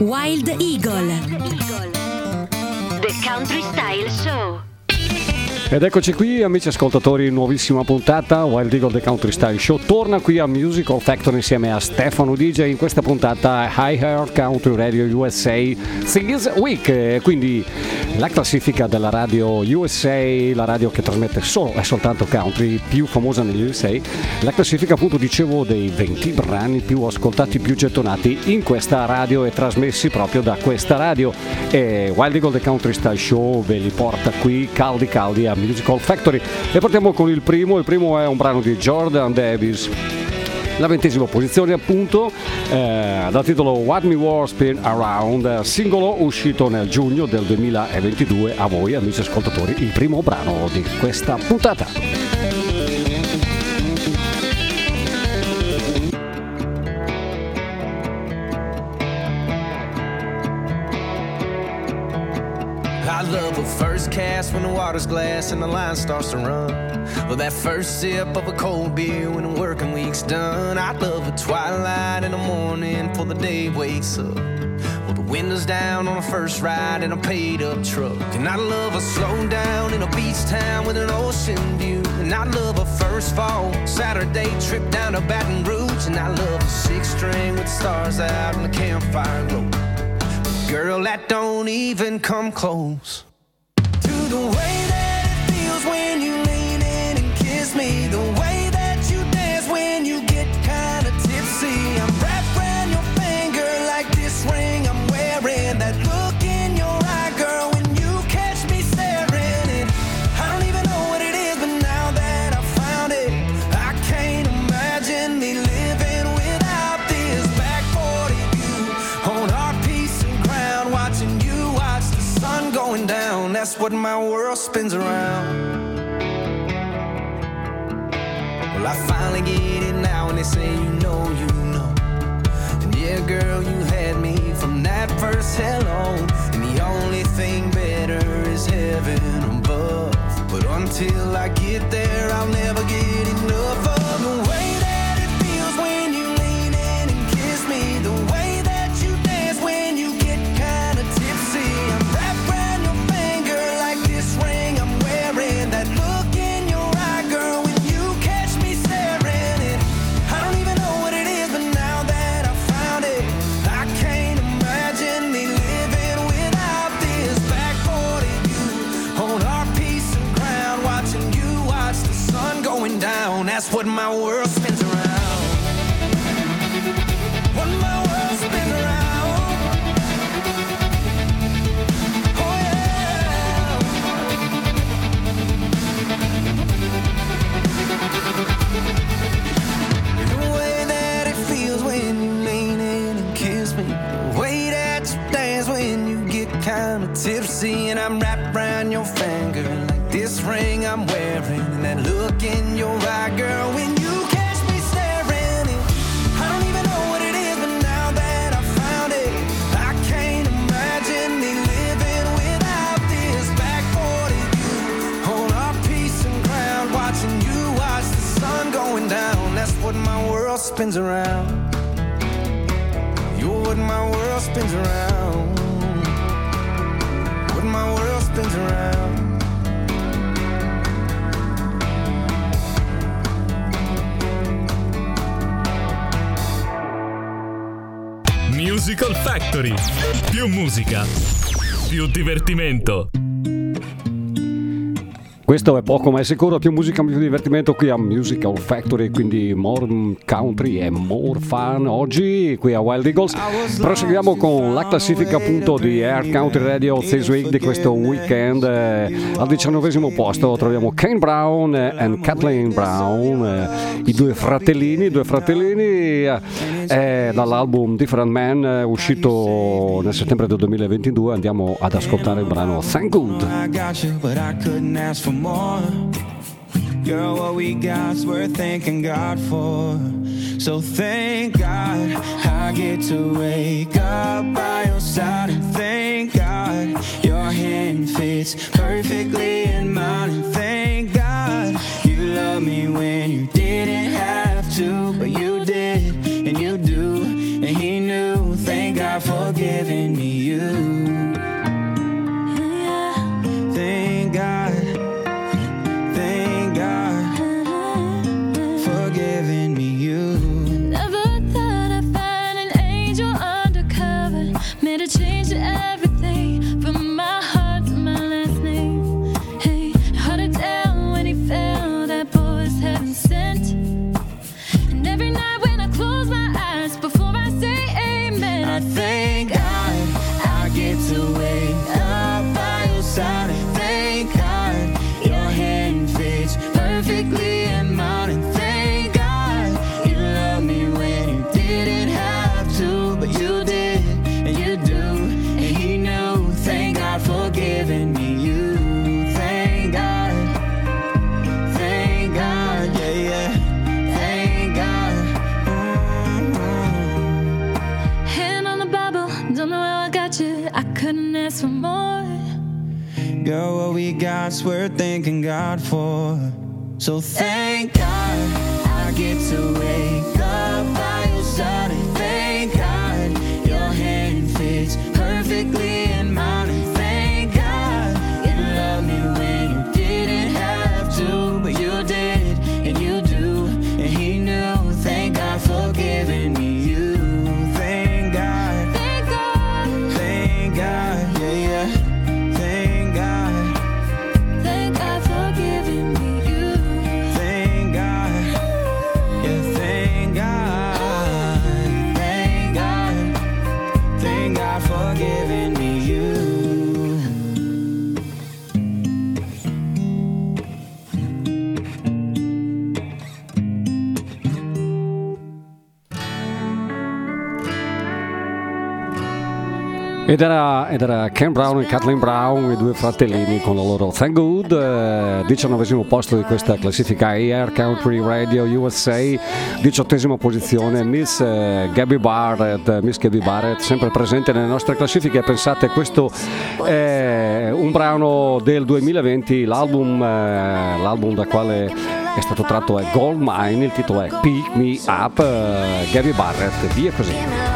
Wild Eagle. The Country Style Show. Ed eccoci qui amici ascoltatori, nuovissima puntata, Wild Eagle The Country Style Show. Torna qui a Musical Factory insieme a Stefano DJ in questa puntata High Heart Country Radio USA This Week, quindi la classifica della radio USA, la radio che trasmette solo e soltanto country, più famosa negli USA, la classifica appunto dicevo dei 20 brani più ascoltati, più gettonati in questa radio e trasmessi proprio da questa radio. E Wild Eagle The Country Style Show ve li porta qui caldi caldi a Musical Factory. E partiamo con il primo, il primo è un brano di Jordan Davis. La ventesima posizione appunto eh, dal titolo What Me War Spin Around singolo uscito nel giugno del 2022 a voi amici ascoltatori il primo brano di questa puntata cast when the water's glass and the line starts to run. Well, that first sip of a cold beer when the working week's done. I love a twilight in the morning before the day wakes up. Well, the windows down on a first ride in a paid up truck. And I love a slow down in a beach town with an ocean view. And I love a first fall Saturday trip down to Baton Rouge. And I love a six string with stars out and the campfire glow. Girl, that don't even come close the way that it feels when you That's what my world spins around. Well, I finally get it now, and they say you know, you know. And yeah, girl, you had me from that first hello. And the only thing better is heaven above. But until I get there, I'll never get enough of the way. that's and I'm wrapped around your finger like this ring I'm wearing and that look in your eye, girl, when you catch me staring. I don't even know what it is, but now that I found it, I can't imagine me living without this back 40 view on our piece of ground, watching you watch the sun going down. That's what my world spins around. You're what my world spins around. Spins around. Musical Factory. Più musica, più divertimento. Questo è poco ma è sicuro, più musica, più divertimento qui a Musical Factory, quindi more country e more fun oggi qui a Wild Eagles. Proseguiamo con la classifica appunto di Air Country Radio This Week di questo weekend. Eh, al diciannovesimo posto troviamo Kane Brown e Kathleen Brown, eh, i due fratellini, due fratellini eh, dall'album Different Man uscito nel settembre del 2022. Andiamo ad ascoltare il brano Thank Good. More. Girl, what we got's worth thanking God for. So thank God I get to wake up by your side and thank God your hand fits perfectly in mine and thank God you love me when you didn't have to, but you did and you do and He knew. Thank God for giving Girl, what we got's worth thanking God for. So thank God. Ed era, ed era, Ken Brown e Kathleen Brown, i due fratellini con la loro Thank Good, eh, posto di questa classifica Air Country Radio USA, 18 posizione Miss eh, Gabby Barrett, eh, Miss Gabby Barrett, sempre presente nelle nostre classifiche. Pensate, questo è un brano del 2020, l'album, eh, l'album da quale è stato tratto è Gold Mine, il titolo è Pick Me Up, eh, Gabby Barrett, via così.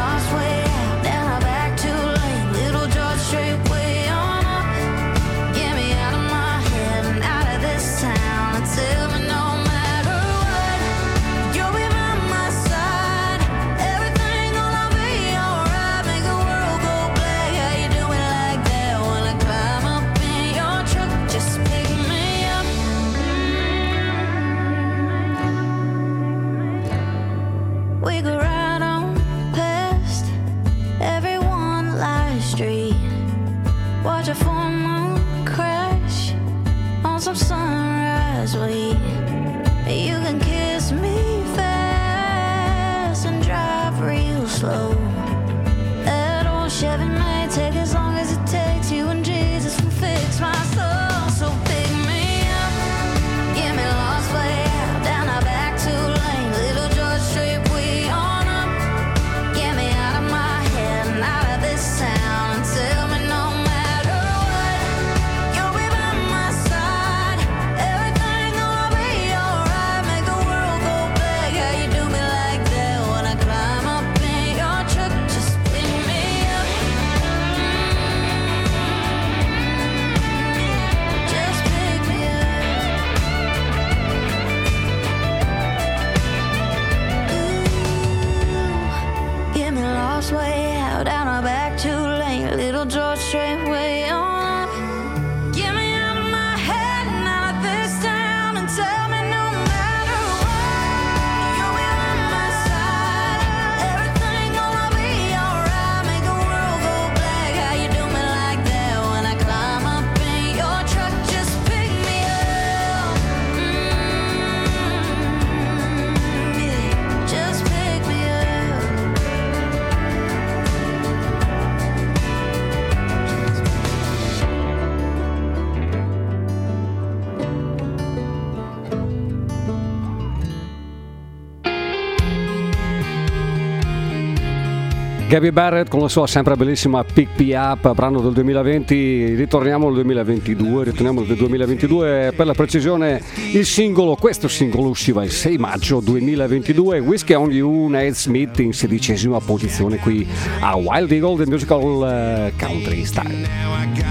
Debbie Barrett con la sua sempre bellissima Pick Me Up, brano del 2020, ritorniamo al 2022, ritorniamo al 2022 per la precisione il singolo, questo singolo usciva il 6 maggio 2022, Whiskey on You, Nate Smith in sedicesima posizione qui a Wild Eagle, The musical eh, country style.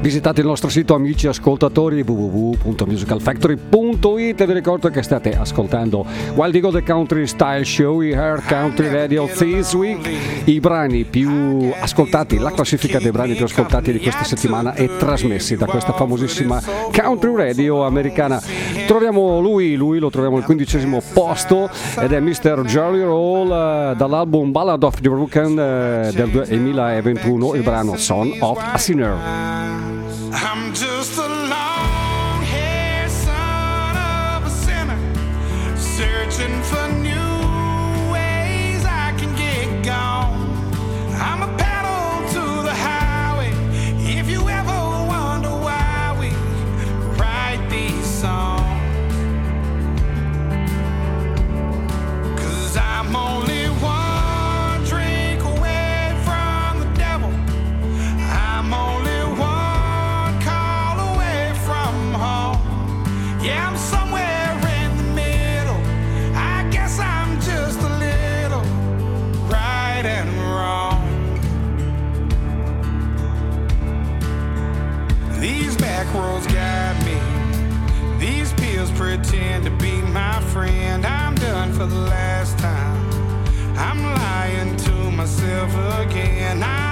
Visitate il nostro sito amici ascoltatori www.musicalfactory.it e vi ricordo che state ascoltando Wild Eagle The Country Style Show, i Hair Country Radio This Week, i brani più ascoltati, la classifica dei brani più ascoltati di questa settimana e trasmessi da questa famosissima Country Radio americana. Troviamo lui, lui lo troviamo al quindicesimo posto ed è Mr. Jolly Roll uh, dall'album Ballad of the Broken uh, del 2021, il brano Son of a Sinner. I'm just a long Roads guide me. These pills pretend to be my friend. I'm done for the last time. I'm lying to myself again. I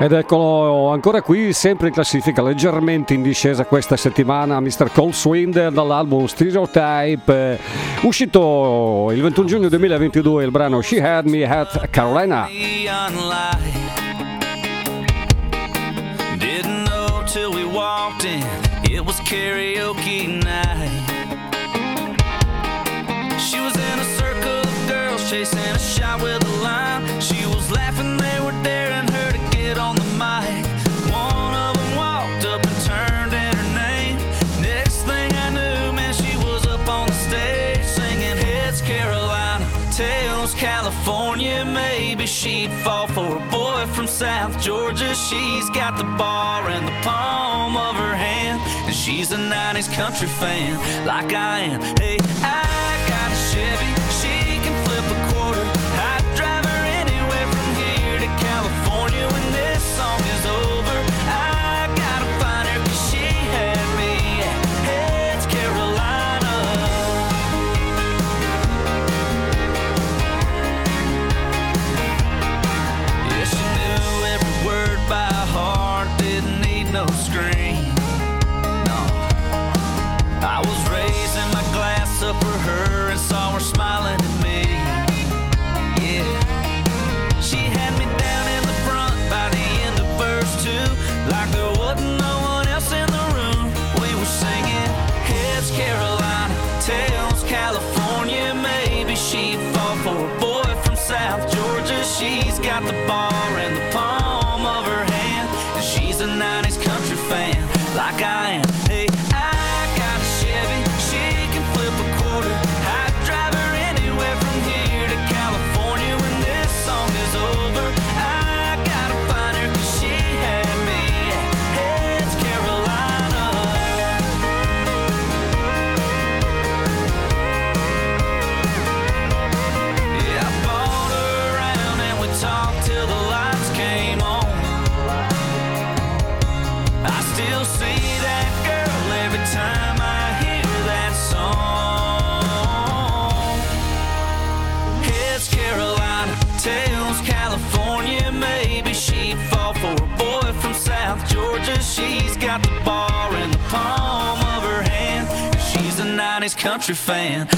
Ed eccolo ancora qui, sempre in classifica, leggermente in discesa questa settimana, Mr. Cole Swinder dall'album Stereotype, eh, uscito il 21 giugno 2022 il brano She Had Me at Carolina. She was in a circle of girls chasing a shot with she'd fall for a boy from South Georgia. She's got the bar in the palm of her hand, and she's a 90s country fan like I am. Hey, I your fan.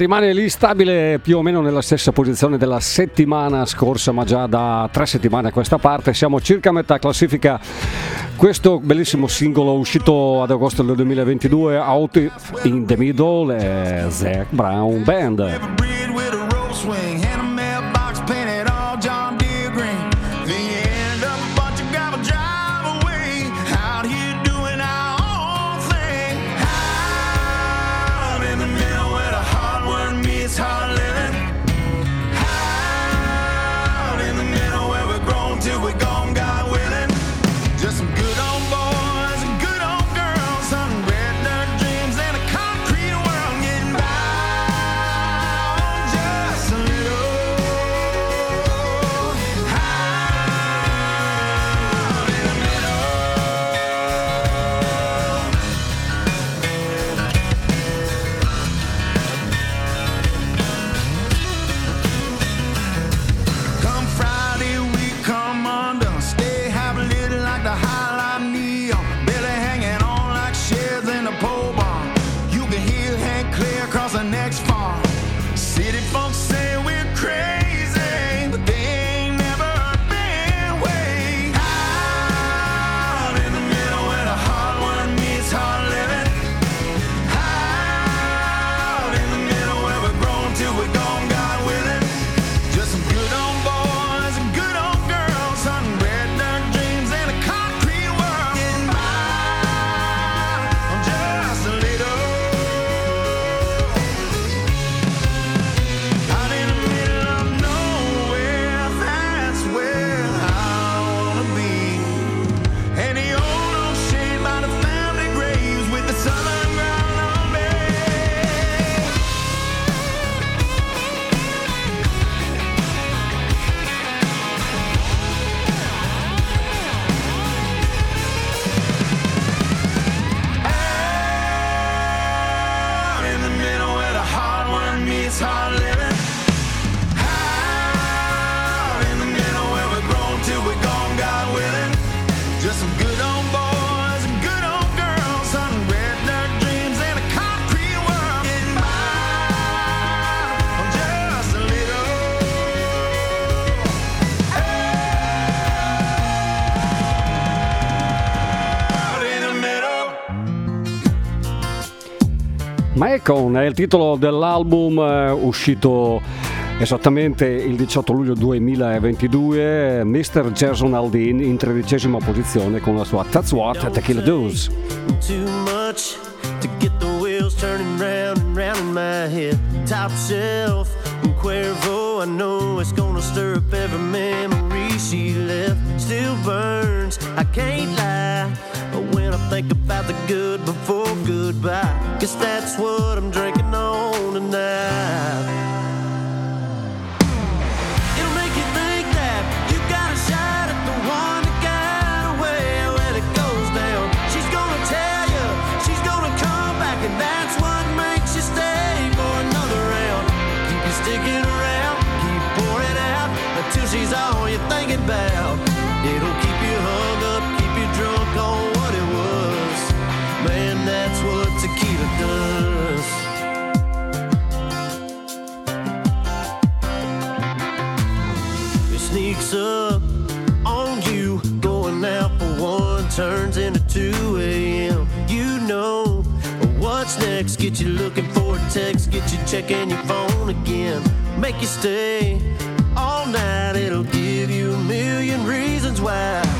rimane lì stabile più o meno nella stessa posizione della settimana scorsa, ma già da tre settimane a questa parte siamo circa a metà classifica. Questo bellissimo singolo uscito ad agosto del 2022, Out in the Middle, è Zach Brown Band. Icon è il titolo dell'album eh, uscito esattamente il 18 luglio 2022, Mr. Jason Aldin in tredicesima posizione con la sua That's What Tequila Does. Too much to get the wheels turning round and round in my head. Top shelf Cuervo. I know it's gonna stir up every memory she left. Still burns, I can't lie. But when I think about the good before goodbye, guess that's what I'm drinking on tonight. what's next. Get you looking for a text, get you checking your phone again. Make you stay all night, it'll give you a million reasons why.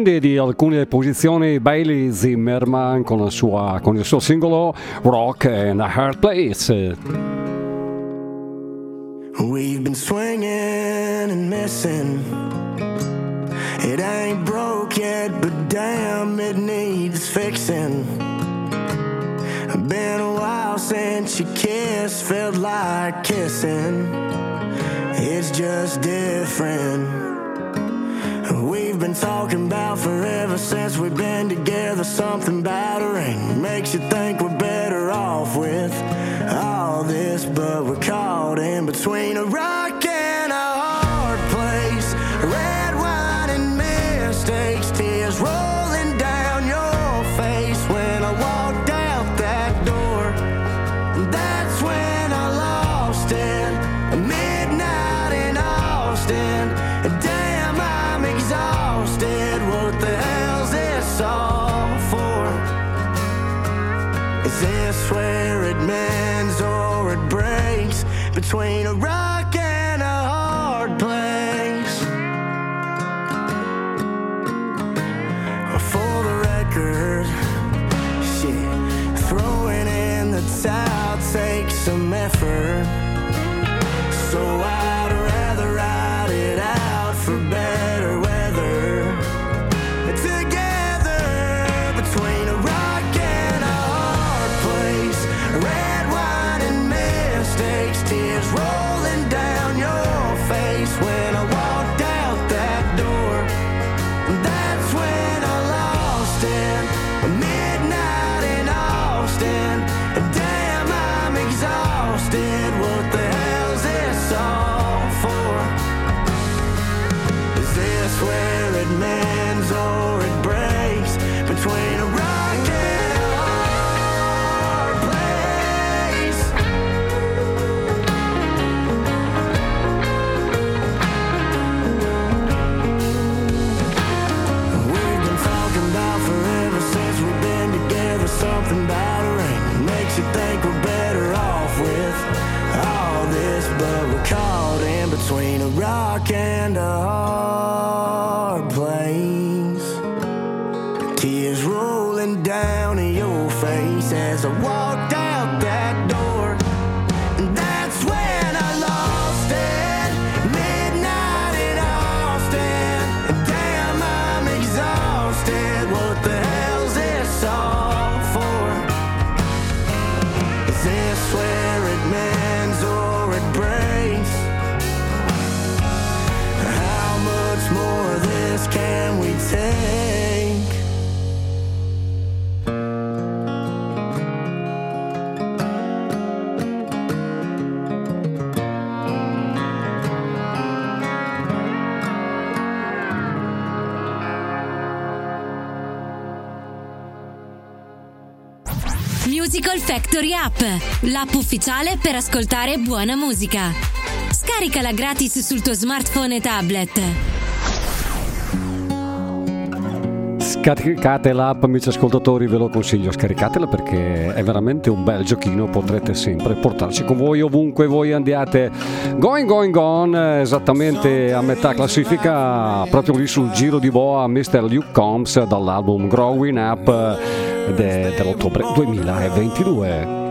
prende di alcune posizioni Bailey Zimmerman con, sua, con il suo singolo Rock and a Hard Place. We've been swinging and missing. It ain't broke yet, but damn, it needs fixing. Been a while since you kissed, felt like kissing. It's just different. talking about forever since we've been together. Something battering makes you think we're better off with all this, but we're caught in between a between a rock and a hard place. For the record, shit, throwing in the towel takes some effort. Musical Factory App, l'app ufficiale per ascoltare buona musica. Scaricala gratis sul tuo smartphone e tablet. Scaricate l'app amici ascoltatori, ve lo consiglio, scaricatela perché è veramente un bel giochino, potrete sempre portarci con voi ovunque voi andiate. Going going gone, esattamente a metà classifica, proprio lì sul giro di boa, Mr. Luke Combs dall'album Growing Up de- dell'ottobre 2022.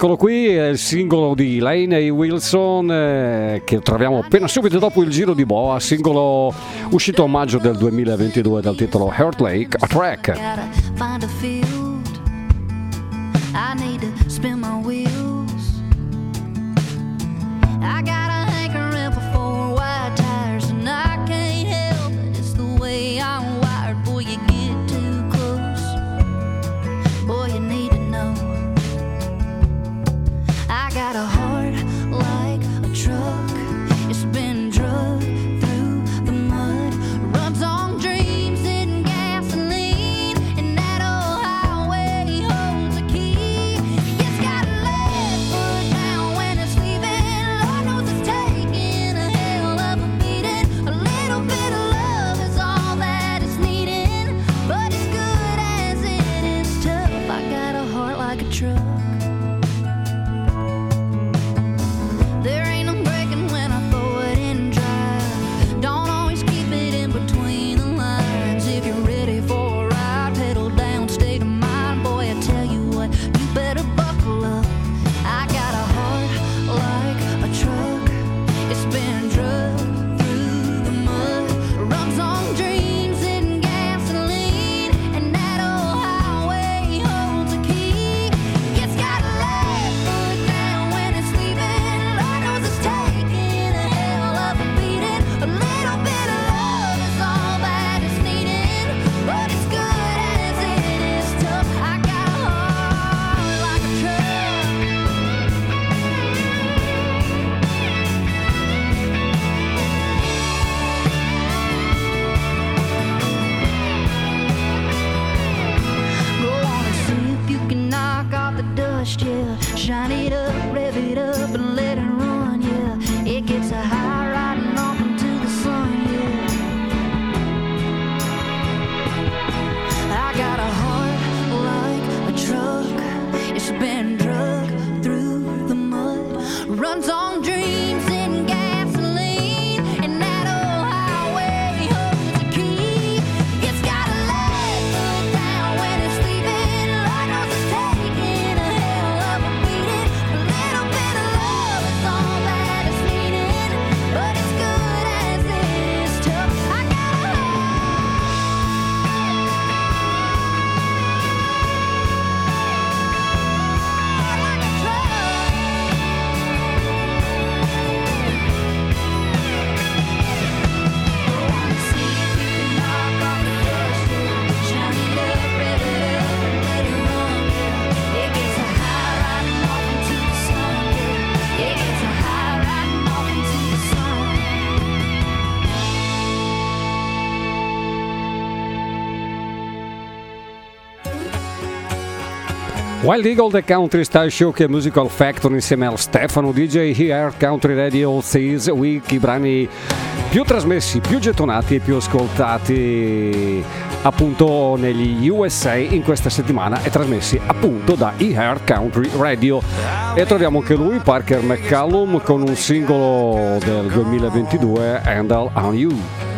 Eccolo qui, è il singolo di Lane e Wilson eh, che troviamo appena subito dopo il giro di Boa, singolo uscito a maggio del 2022 dal titolo Heart Lake, a track. Wild Eagle The Country Style Show che è Musical Factory insieme al Stefano DJ Here Country Radio Seas Week i brani più trasmessi, più gettonati e più ascoltati appunto negli USA in questa settimana e trasmessi appunto da eHeart Country Radio. E troviamo anche lui Parker McCallum con un singolo del 2022 Handle on You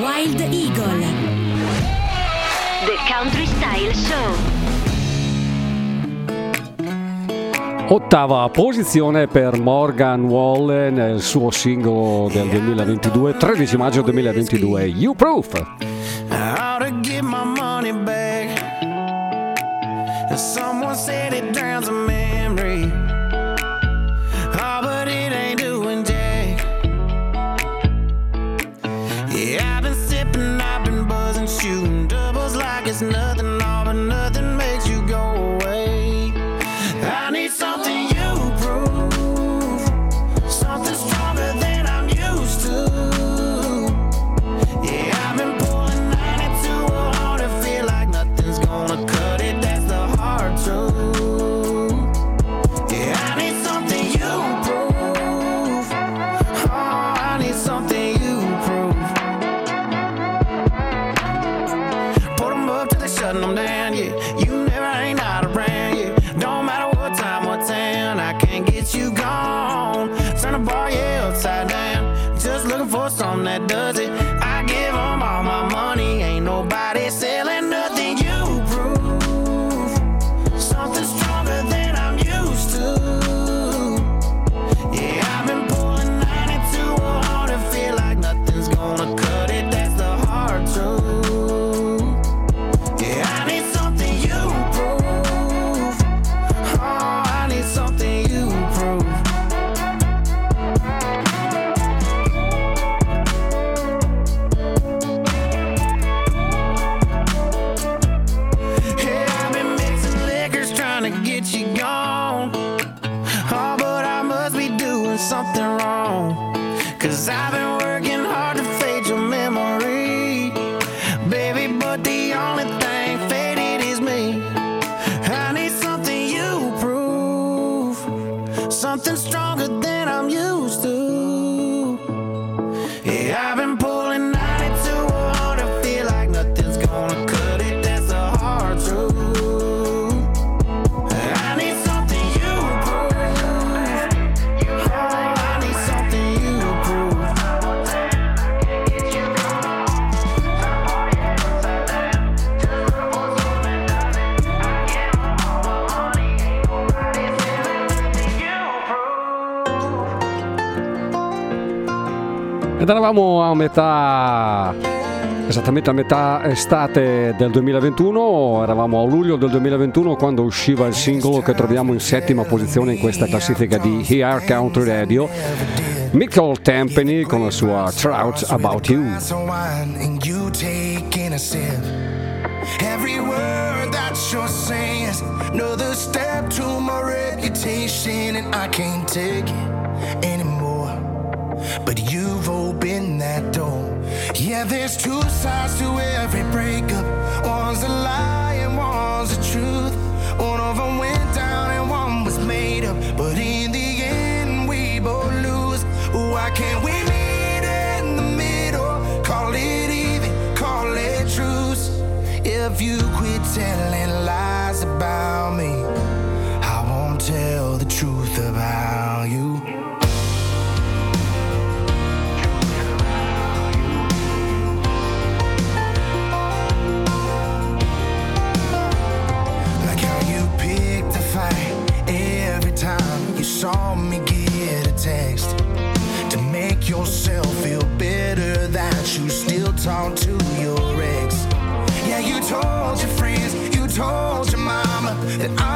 Wild Eagle. The Country Style Show. Ottava posizione per Morgan Wall nel suo singolo del 2022, 13 maggio 2022, You Proof. How to get my money back. Someone said it drowns a memory. Eravamo a metà, esattamente a metà estate del 2021, eravamo a luglio del 2021 quando usciva il singolo che troviamo in settima posizione in questa classifica di Here Country Radio, Michael Tempany con la sua Trout About You. Every word that you're saying is another step to my reputation, and I can't take it anymore. But you've opened that door. Yeah, there's two sides to every breakup. One's a lie and one's the truth. One of them went down and one was made up. But in the end, we both lose. Why can't we meet in the middle? Call it even, call it truce. If you quit telling lies about me, saw me get a text to make yourself feel better that you still talk to your ex. Yeah, you told your friends, you told your mama that I'm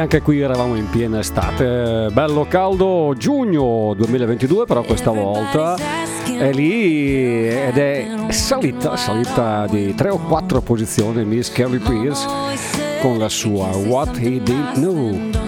anche qui eravamo in piena estate, bello caldo giugno 2022 però questa volta è lì ed è salita, salita di 3 o 4 posizioni Miss Carrie Pierce con la sua What He Didn't Know.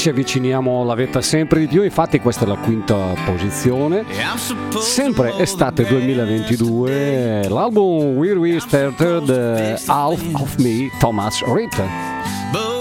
ci avviciniamo alla vetta sempre di più, infatti questa è la quinta posizione, sempre estate 2022, l'album Where We Started Half of Me, Thomas Reed. But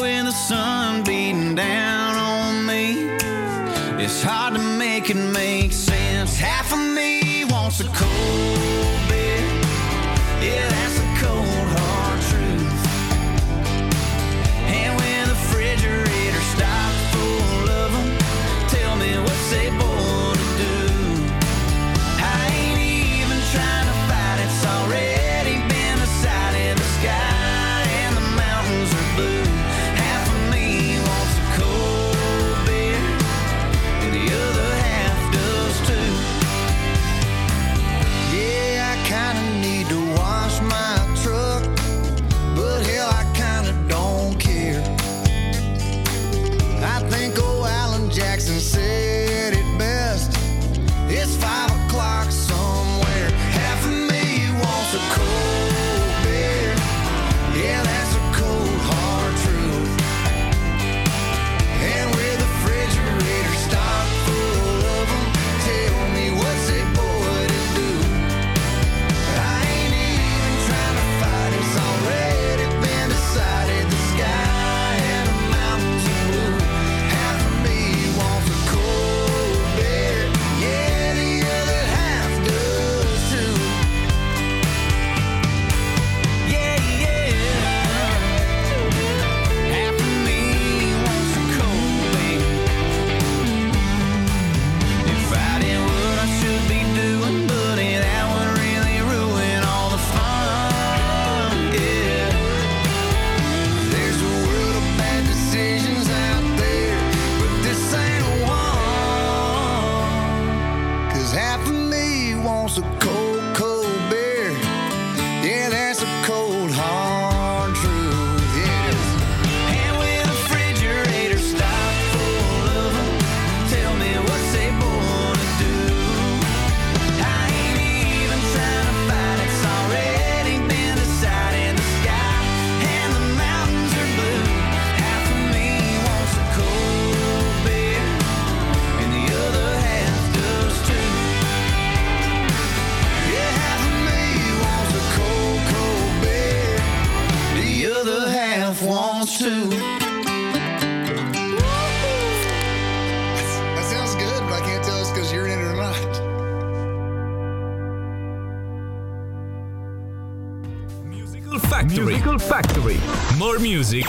music,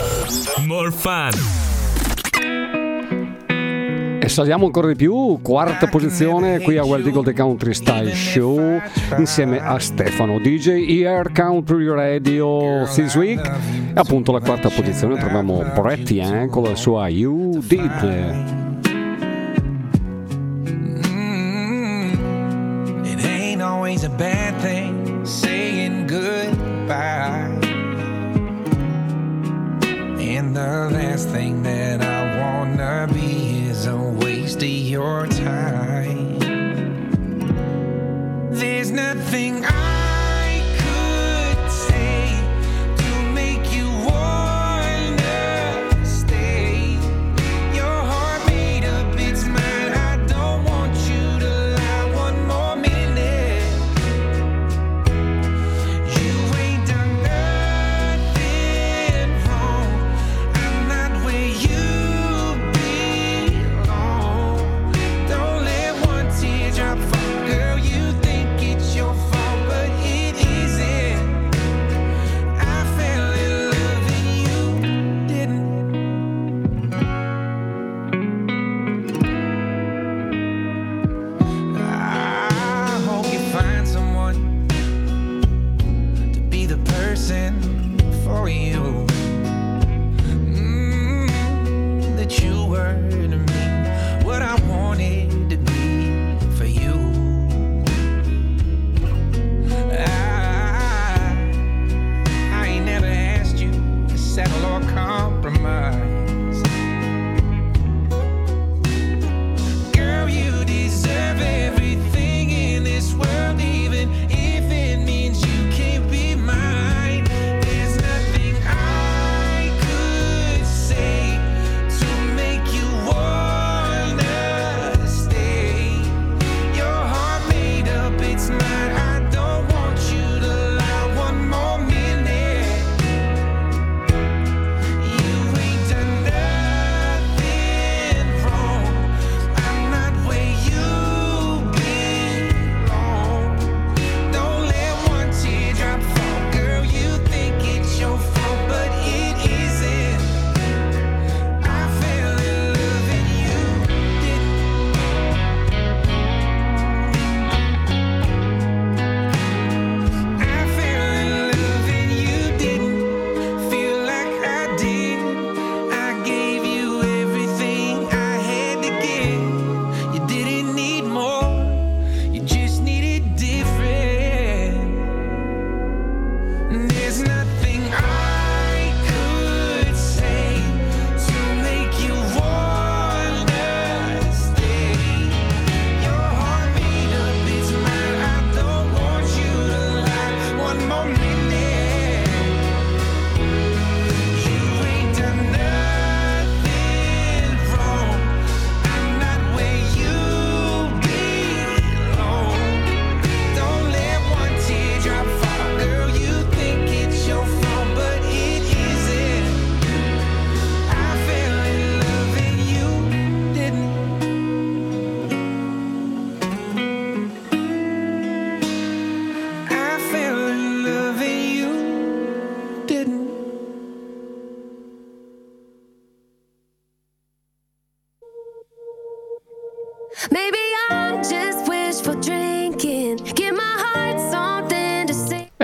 more fun. E saliamo ancora di più, quarta posizione qui a Wild Eagle The Country Style Show insieme a Stefano, DJ Ear Country Radio This Week. E appunto la quarta posizione troviamo Brett Young con la sua You Did. always a bad thing saying goodbye. Last thing that I wanna be is a waste of your time. There's nothing I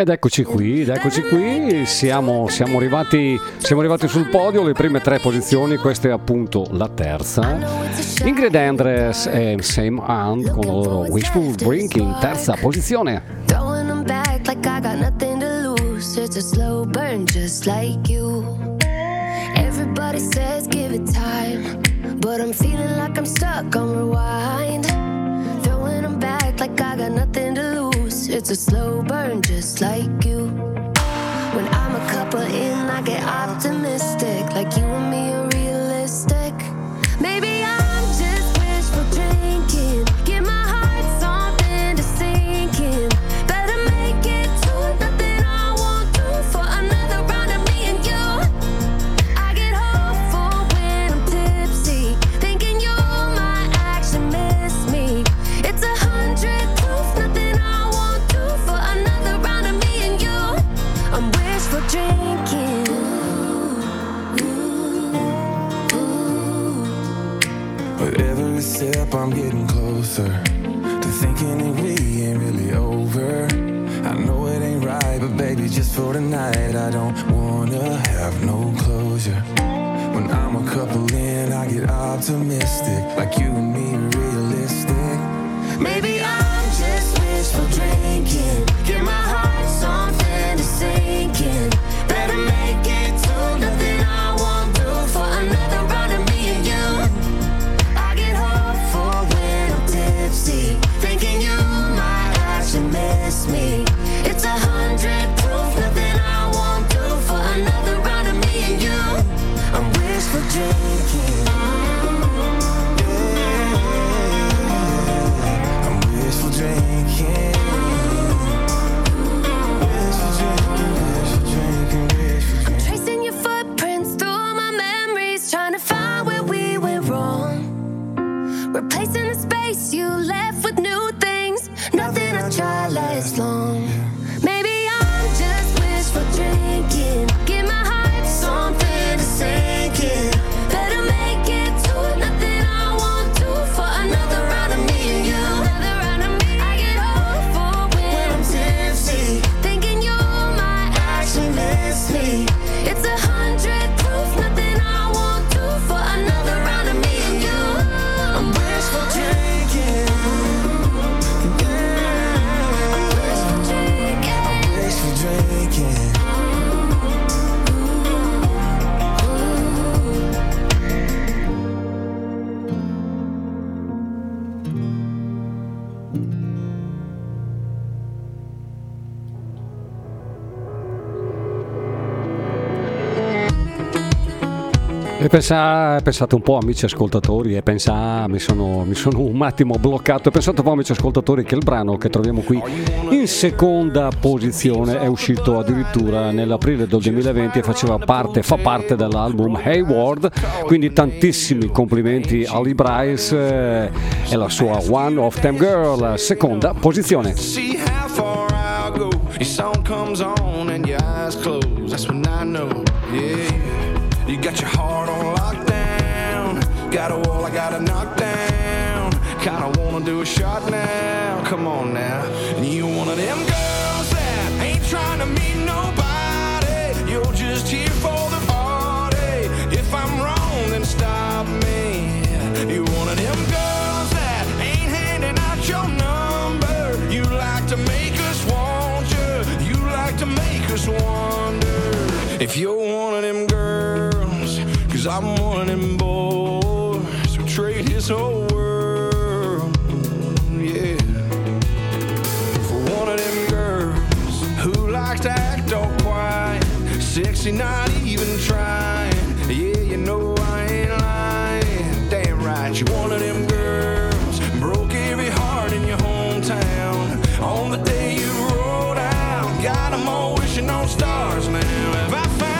Ed eccoci qui, ed eccoci qui, siamo, siamo, arrivati, siamo, arrivati, sul podio, le prime tre posizioni, questa è appunto la terza. Ingrid Andres e Sam Hunt con la loro Wishful Drinking, terza posizione. Everybody says give it time, but I'm feeling like I'm stuck on rewind. A slow burn just like you. E pensa, pensate un po', amici ascoltatori, e pensate, mi sono, mi sono, un attimo bloccato. E pensate un po', amici ascoltatori, che il brano che troviamo qui in seconda posizione è uscito addirittura nell'aprile del 2020 e faceva parte, fa parte dell'album Hayward. Quindi tantissimi complimenti a Lee Bryce eh, e la sua One of Them Girl, seconda posizione. you're one of them girls, cause I'm one of them boys who trade his whole world, yeah. For one of them girls who likes to act all quiet, sexy, not crashing on stars now. I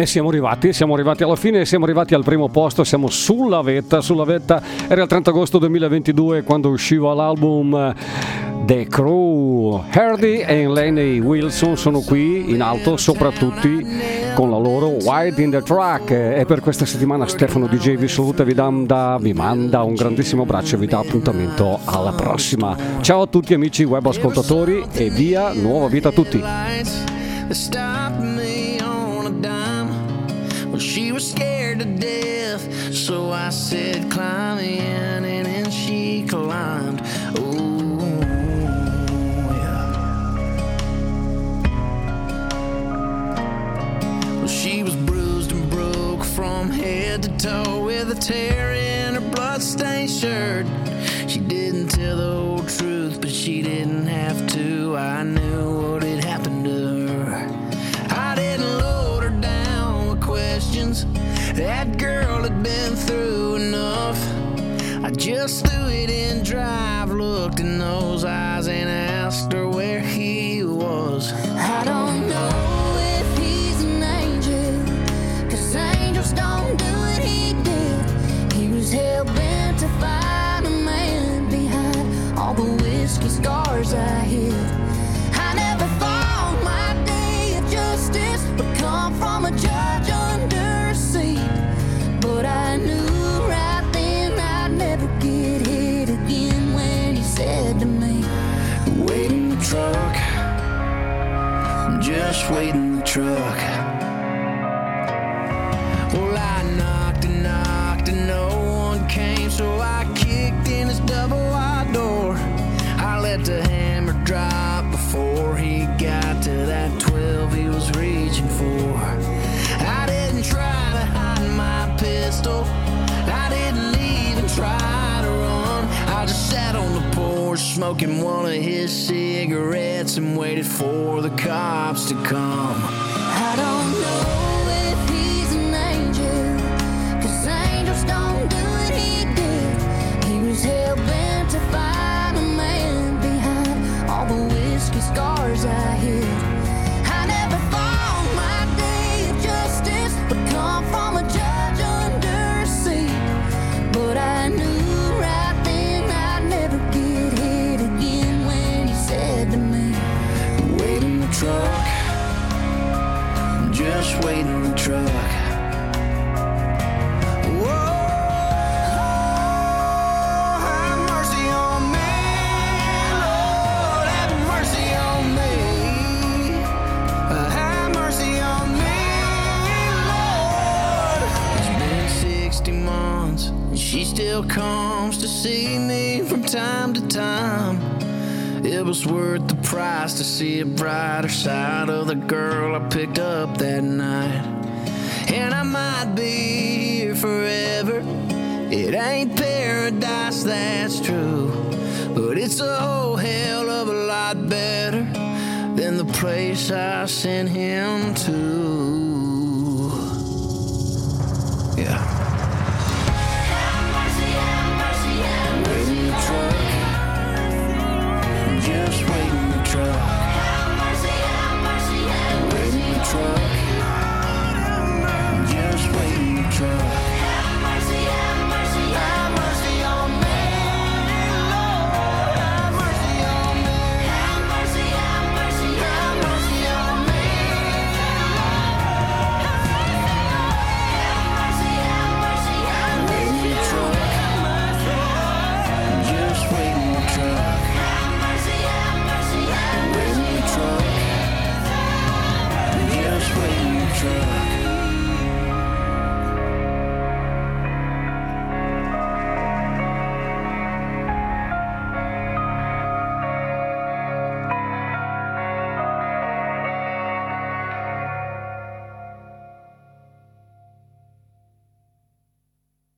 E siamo arrivati, siamo arrivati alla fine, siamo arrivati al primo posto, siamo sulla vetta, sulla vetta, era il 30 agosto 2022 quando usciva l'album The Crew. Hardy e Lenny Wilson sono qui in alto, soprattutto con la loro Wild in the Track. E per questa settimana Stefano DJ vi saluta, vi, da, vi manda un grandissimo abbraccio e vi dà appuntamento alla prossima. Ciao a tutti amici web ascoltatori e via, nuova vita a tutti. She was scared to death, so I said, climb in, and then she climbed. Ooh, yeah. Well, she was bruised and broke from head to toe with a tear in her bloodstained shirt. She didn't tell the whole truth, but she didn't have to. I knew been through enough. I just smoking one of his cigarettes and waited for the cops to come. Was worth the price to see a brighter side of the girl I picked up that night. And I might be here forever. It ain't paradise, that's true. But it's a whole hell of a lot better than the place I sent him to.